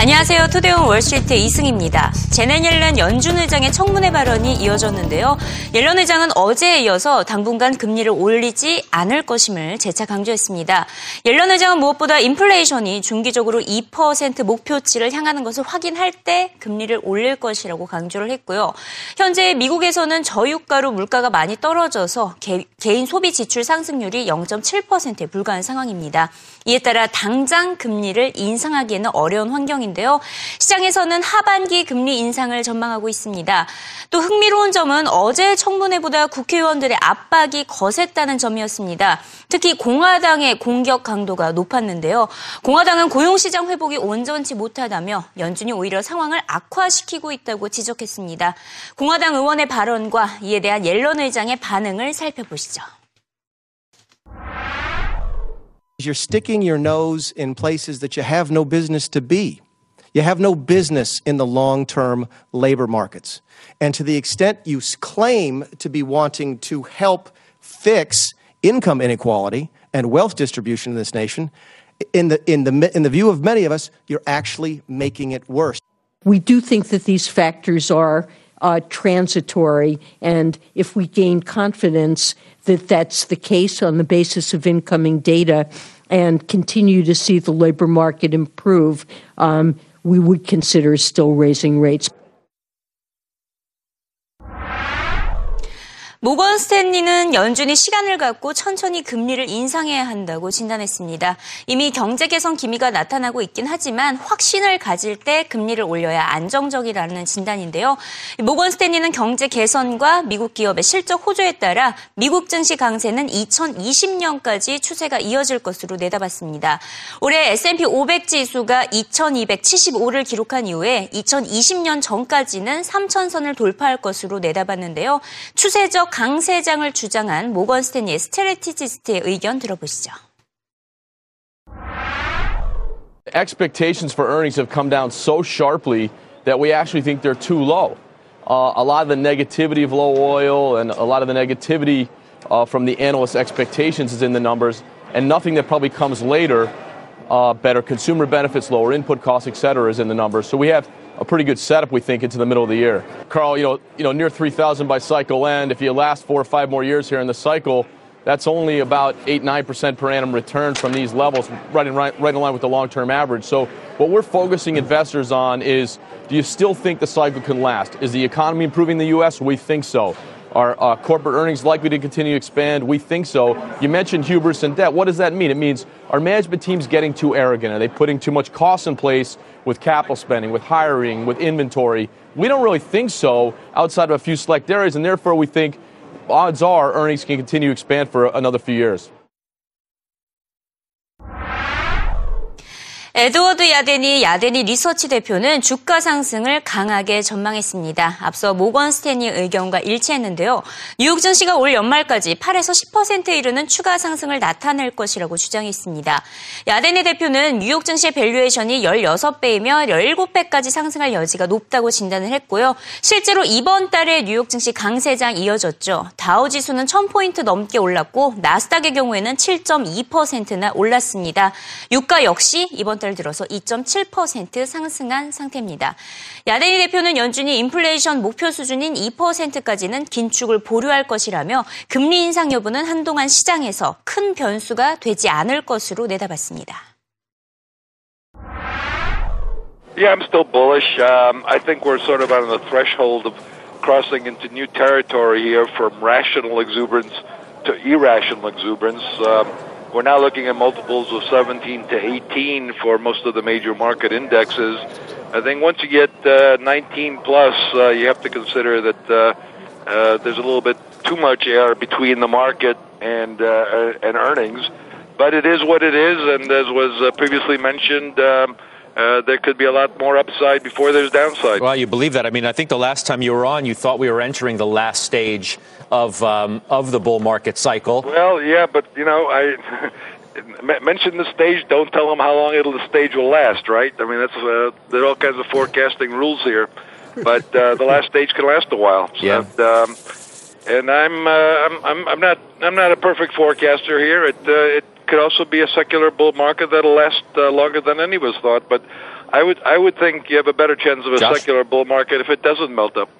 안녕하세요. 토대온 월스트리트 이승입니다. 제넨 옐런 연준 의장의 청문회 발언이 이어졌는데요. 옐런 의장은 어제에 이어서 당분간 금리를 올리지 않을 것임을 재차 강조했습니다. 옐런 의장은 무엇보다 인플레이션이 중기적으로 2% 목표치를 향하는 것을 확인할 때 금리를 올릴 것이라고 강조를 했고요. 현재 미국에서는 저유가로 물가가 많이 떨어져서 개, 개인 소비 지출 상승률이 0.7%에 불과한 상황입니다. 이에 따라 당장 금리를 인상하기에는 어려운 환경인 데요. 시장에서는 하반기 금리 인상을 전망하고 있습니다. 또 흥미로운 점은 어제 청문회보다 국회의원들의 압박이 거셌다는 점이었습니다. 특히 공화당의 공격 강도가 높았는데요. 공화당은 고용시장 회복이 온전치 못하다며 연준이 오히려 상황을 악화시키고 있다고 지적했습니다. 공화당 의원의 발언과 이에 대한 옐런 의장의 반응을 살펴보시죠. You're sticking your nose in places that you have no business to be. You have no business in the long term labor markets. And to the extent you claim to be wanting to help fix income inequality and wealth distribution in this nation, in the, in, the, in the view of many of us, you're actually making it worse. We do think that these factors are uh, transitory, and if we gain confidence that that's the case on the basis of incoming data and continue to see the labor market improve, um, we would consider still raising rates. 모건 스탠리는 연준이 시간을 갖고 천천히 금리를 인상해야 한다고 진단했습니다. 이미 경제 개선 기미가 나타나고 있긴 하지만 확신을 가질 때 금리를 올려야 안정적이라는 진단인데요. 모건 스탠리는 경제 개선과 미국 기업의 실적 호조에 따라 미국 증시 강세는 2020년까지 추세가 이어질 것으로 내다봤습니다. 올해 S&P 500 지수가 2275를 기록한 이후에 2020년 전까지는 3천선을 돌파할 것으로 내다봤는데요. 추세적 강세장을 주장한 모건 스탠리의 스트레티지스트의 의견 들어보시죠. Expectations for earnings have come down so sharply that we actually think they're too low. Uh, a lot of the negativity of low oil and a lot of the negativity uh, from the analysts' expectations is in the numbers, and nothing that probably comes later, uh, better consumer benefits, lower input costs, et cetera, is in the numbers. So we have a pretty good setup, we think, into the middle of the year. Carl, you know, you know, near 3,000 by cycle end. If you last four or five more years here in the cycle, that's only about eight, nine percent per annum return from these levels, right in, right, right in line with the long-term average. So, what we're focusing investors on is: Do you still think the cycle can last? Is the economy improving in the U.S.? We think so. Are uh, corporate earnings likely to continue to expand? We think so. You mentioned hubris and debt. What does that mean? It means our management team's getting too arrogant. Are they putting too much cost in place with capital spending, with hiring, with inventory? We don't really think so outside of a few select areas, and therefore we think odds are earnings can continue to expand for another few years. 에드워드 야데니 야데니 리서치 대표는 주가 상승을 강하게 전망했습니다. 앞서 모건 스탠리 의견과 일치했는데요. 뉴욕 증시가 올 연말까지 8에서 10%에 이르는 추가 상승을 나타낼 것이라고 주장했습니다. 야데니 대표는 뉴욕 증시의 valuation이 16배이며 17배까지 상승할 여지가 높다고 진단을 했고요. 실제로 이번 달에 뉴욕 증시 강세장 이어졌죠. 다우 지수는 1000포인트 넘게 올랐고 나스닥의 경우에는 7.2%나 올랐습니다. 유가 역시 이번 달 들어서 2.7% 상승한 상태입니다. 야데니 대표는 연준이 인플레이션 목표 수준인 2%까지는 긴축을 보류할 것이라며 금리 인상 여부는 한동안 시장에서 큰 변수가 되지 않을 것으로 내다봤습니다. Yeah, I'm still bullish. Um, I think we're sort of on the threshold of crossing into new territory here from rational exuberance to irrational exuberance. Um, We're now looking at multiples of 17 to 18 for most of the major market indexes. I think once you get uh, 19 plus, uh, you have to consider that uh, uh, there's a little bit too much air between the market and uh, and earnings. But it is what it is, and as was uh, previously mentioned. Um, uh, there could be a lot more upside before there's downside. Well, you believe that. I mean, I think the last time you were on, you thought we were entering the last stage of um, of the bull market cycle. Well, yeah, but you know, I mention the stage. Don't tell them how long it'll the stage will last, right? I mean, that's uh, there are all kinds of forecasting rules here, but uh, the last stage can last a while. So, Yeah. um, and I'm, uh, I'm I'm I'm not I'm not a perfect forecaster here. It uh, it could also be a secular bull market that'll last uh, longer than any of us thought. But I would I would think you have a better chance of a Josh? secular bull market if it doesn't melt up.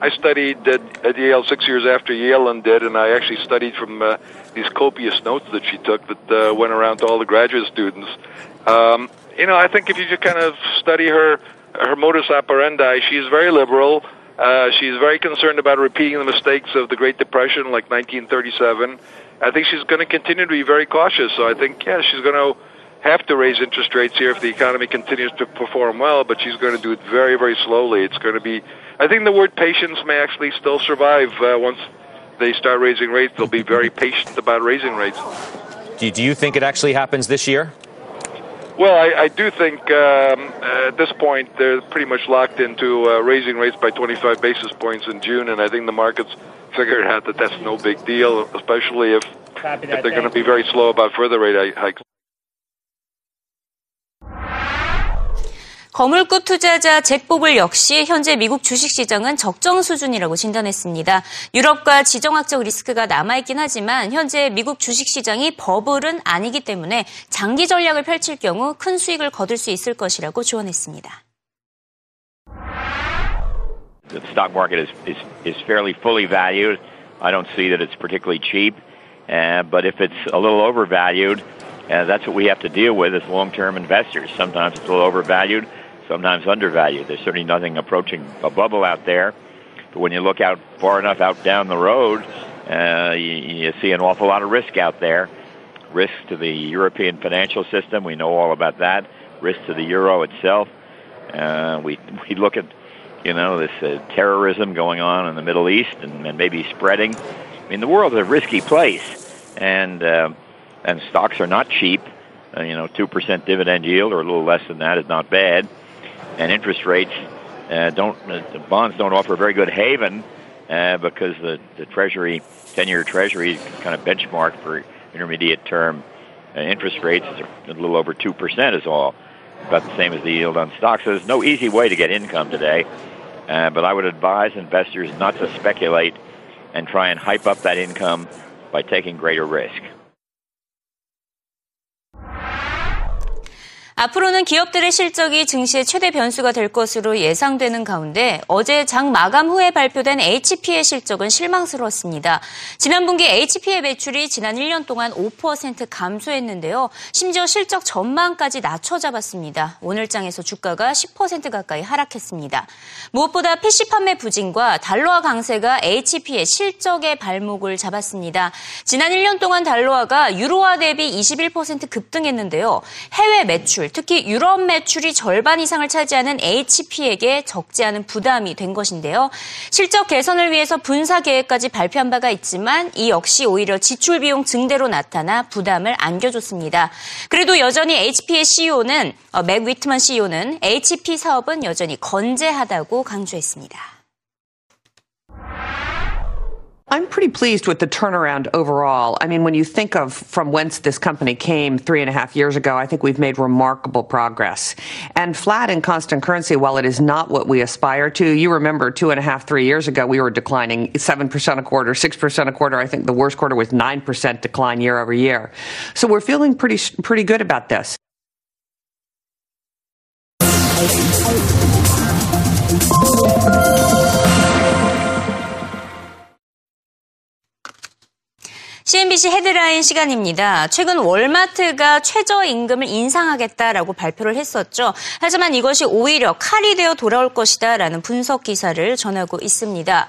I studied at, at Yale six years after Yale did, and I actually studied from uh, these copious notes that she took that uh, went around to all the graduate students. Um, you know, I think if you just kind of study her her modus operandi, she's very liberal. Uh, she's very concerned about repeating the mistakes of the Great Depression, like 1937. I think she's going to continue to be very cautious. So I think, yeah, she's going to have to raise interest rates here if the economy continues to perform well, but she's going to do it very, very slowly. It's going to be, I think the word patience may actually still survive uh, once they start raising rates. They'll be very patient about raising rates. Do, do you think it actually happens this year? Well, I, I do think um, at this point they're pretty much locked into uh, raising rates by 25 basis points in June, and I think the markets figured out that that's no big deal, especially if, if they're going to be very slow about further rate hikes. 거물급 투자자 잭 보블 역시 현재 미국 주식시장은 적정 수준이라고 진단했습니다. 유럽과 지정학적 리스크가 남아있긴 하지만 현재 미국 주식시장이 버블은 아니기 때문에 장기 전략을 펼칠 경우 큰 수익을 거둘 수 있을 것이라고 조언했습니다. The stock market is, is, is fairly fully valued. I don't see that it's particularly cheap. Uh, but if it's a little overvalued, uh, that's what we have to deal with as long-term investors. Sometimes it's a little overvalued sometimes undervalued. There's certainly nothing approaching a bubble out there. But when you look out far enough out down the road, uh, you, you see an awful lot of risk out there. Risk to the European financial system. We know all about that. Risk to the euro itself. Uh, we we look at you know this uh, terrorism going on in the Middle East and, and maybe spreading. I mean, the world is a risky place, and uh, and stocks are not cheap. Uh, you know, two percent dividend yield or a little less than that is not bad and interest rates uh, don't uh, bonds don't offer a very good haven uh, because the the Treasury, ten-year Treasury, kind of benchmark for intermediate term uh, interest rates is a little over two percent is all, about the same as the yield on stocks. So there's no easy way to get income today. Uh, but I would advise investors not to speculate and try and hype up that income by taking greater risk. 앞으로는 기업들의 실적이 증시의 최대 변수가 될 것으로 예상되는 가운데 어제 장 마감 후에 발표된 HP의 실적은 실망스러웠습니다. 지난 분기 HP의 매출이 지난 1년 동안 5% 감소했는데요. 심지어 실적 전망까지 낮춰 잡았습니다. 오늘 장에서 주가가 10% 가까이 하락했습니다. 무엇보다 PC 판매 부진과 달러화 강세가 HP의 실적의 발목을 잡았습니다. 지난 1년 동안 달러화가 유로화 대비 21% 급등했는데요. 해외 매출 특히 유럽 매출이 절반 이상을 차지하는 HP에게 적지 않은 부담이 된 것인데요. 실적 개선을 위해서 분사 계획까지 발표한 바가 있지만 이 역시 오히려 지출 비용 증대로 나타나 부담을 안겨줬습니다. 그래도 여전히 HP의 CEO는 어, 맥 위트먼 CEO는 HP 사업은 여전히 건재하다고 강조했습니다. I'm pretty pleased with the turnaround overall. I mean, when you think of from whence this company came three and a half years ago, I think we've made remarkable progress. And flat in constant currency, while it is not what we aspire to, you remember two and a half, three years ago, we were declining 7% a quarter, 6% a quarter. I think the worst quarter was 9% decline year over year. So we're feeling pretty, pretty good about this. CNBC 헤드라인 시간입니다. 최근 월마트가 최저임금을 인상하겠다라고 발표를 했었죠. 하지만 이것이 오히려 칼이 되어 돌아올 것이다라는 분석 기사를 전하고 있습니다.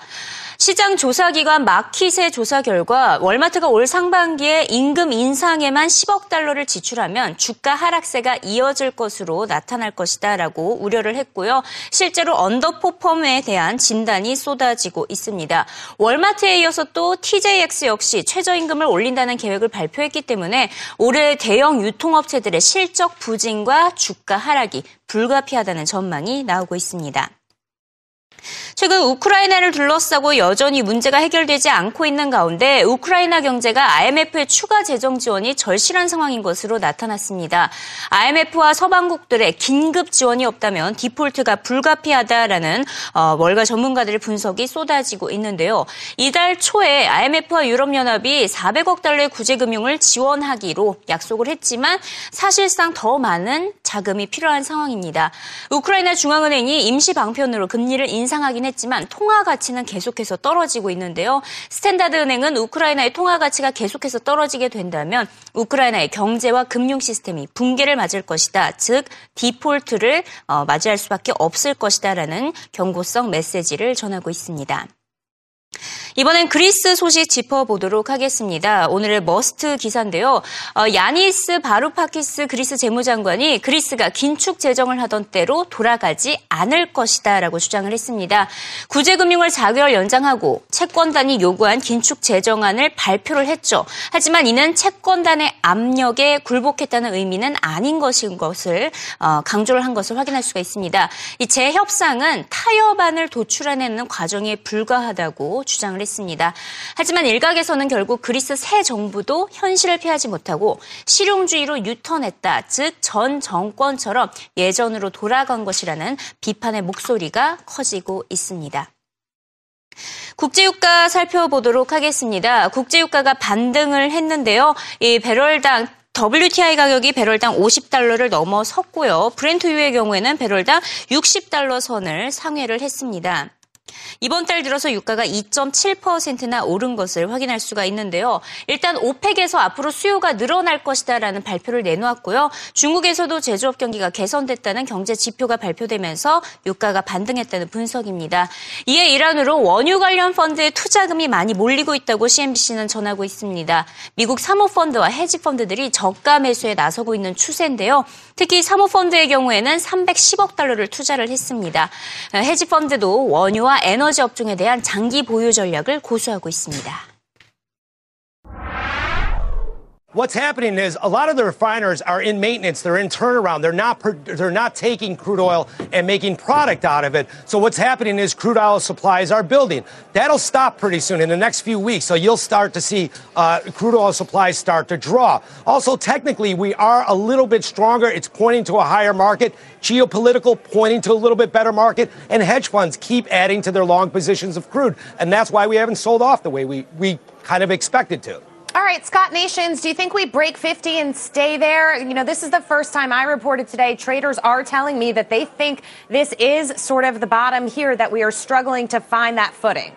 시장 조사기관 마킷의 조사 결과 월마트가 올 상반기에 임금 인상에만 10억 달러를 지출하면 주가 하락세가 이어질 것으로 나타날 것이다라고 우려를 했고요. 실제로 언더포펌에 대한 진단이 쏟아지고 있습니다. 월마트에 이어서 또 TJX 역시 최저임금 을 올린다는 계획을 발표했기 때문에 올해 대형 유통업체들의 실적 부진과 주가 하락이 불가피하다는 전망이 나오고 있습니다. 최근 우크라이나를 둘러싸고 여전히 문제가 해결되지 않고 있는 가운데 우크라이나 경제가 IMF의 추가 재정 지원이 절실한 상황인 것으로 나타났습니다. IMF와 서방국들의 긴급 지원이 없다면 디폴트가 불가피하다라는 어, 월가 전문가들의 분석이 쏟아지고 있는데요. 이달 초에 IMF와 유럽연합이 400억 달러의 구제금융을 지원하기로 약속을 했지만 사실상 더 많은 자금이 필요한 상황입니다. 우크라이나 중앙은행이 임시 방편으로 금리를 인상 하긴 했지만 통화 가치는 계속해서 떨어지고 있는데요. 스탠다드 은행은 우크라이나의 통화 가치가 계속해서 떨어지게 된다면 우크라이나의 경제와 금융 시스템이 붕괴를 맞을 것이다. 즉 디폴트를 어, 맞이할 수밖에 없을 것이다라는 경고성 메시지를 전하고 있습니다. 이번엔 그리스 소식 짚어보도록 하겠습니다. 오늘의 must 기사인데요. 어, 야니스 바루파키스 그리스 재무장관이 그리스가 긴축 재정을 하던 때로 돌아가지 않을 것이다 라고 주장을 했습니다. 구제금융을 4개월 연장하고 채권단이 요구한 긴축 재정안을 발표를 했죠. 하지만 이는 채권단의 압력에 굴복했다는 의미는 아닌 것인 것을 어, 강조를 한 것을 확인할 수가 있습니다. 이 재협상은 타협안을 도출해내는 과정에 불과하다고 주장을 했습니다. 하지만 일각에서는 결국 그리스 새 정부도 현실을 피하지 못하고 실용주의로 유턴했다. 즉 전 정권처럼 예전으로 돌아간 것이라는 비판의 목소리가 커지고 있습니다. 국제유가 살펴보도록 하겠습니다. 국제유가가 반등을 했는데요. 이 배럴당 WTI 가격이 배럴당 50달러를 넘어섰고요. 브렌트유의 경우에는 배럴당 60달러 선을 상회를 했습니다. 이번 달 들어서 유가가 2.7%나 오른 것을 확인할 수가 있는데요. 일단 오펙에서 앞으로 수요가 늘어날 것이다라는 발표를 내놓았고요. 중국에서도 제조업 경기가 개선됐다는 경제 지표가 발표되면서 유가가 반등했다는 분석입니다. 이에 일환으로 원유 관련 펀드에 투자금이 많이 몰리고 있다고 CNBC는 전하고 있습니다. 미국 사모펀드와 헤지펀드들이 저가 매수에 나서고 있는 추세인데요. 특히 사모펀드의 경우에는 310억 달러를 투자를 했습니다. 헤지펀드도 원유와 에너지 업종에 대한 장기 보유 전략을 고수하고 있습니다. What's happening is a lot of the refiners are in maintenance. They're in turnaround. They're not, they're not taking crude oil and making product out of it. So what's happening is crude oil supplies are building. That'll stop pretty soon in the next few weeks. So you'll start to see uh, crude oil supplies start to draw. Also, technically, we are a little bit stronger. It's pointing to a higher market. Geopolitical pointing to a little bit better market. And hedge funds keep adding to their long positions of crude. And that's why we haven't sold off the way we, we kind of expected to. All right, Scott Nations, do you think we break 50 and stay there? You know, this is the first time I reported today. Traders are telling me that they think this is sort of the bottom here, that we are struggling to find that footing.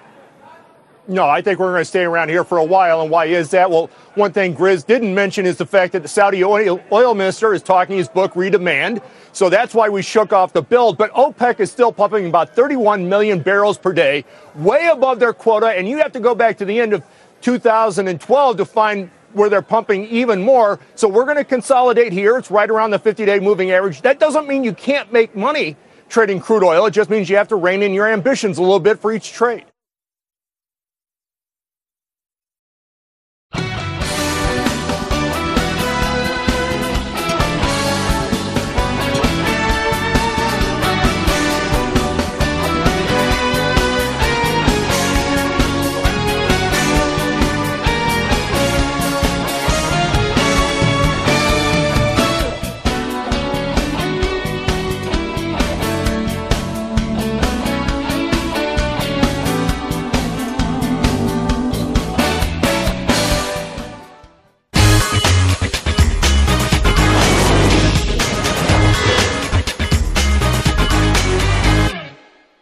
No, I think we're going to stay around here for a while. And why is that? Well, one thing Grizz didn't mention is the fact that the Saudi oil, oil minister is talking his book, Redemand. So that's why we shook off the build. But OPEC is still pumping about 31 million barrels per day, way above their quota. And you have to go back to the end of 2012 to find where they're pumping even more. So we're going to consolidate here. It's right around the 50 day moving average. That doesn't mean you can't make money trading crude oil. It just means you have to rein in your ambitions a little bit for each trade.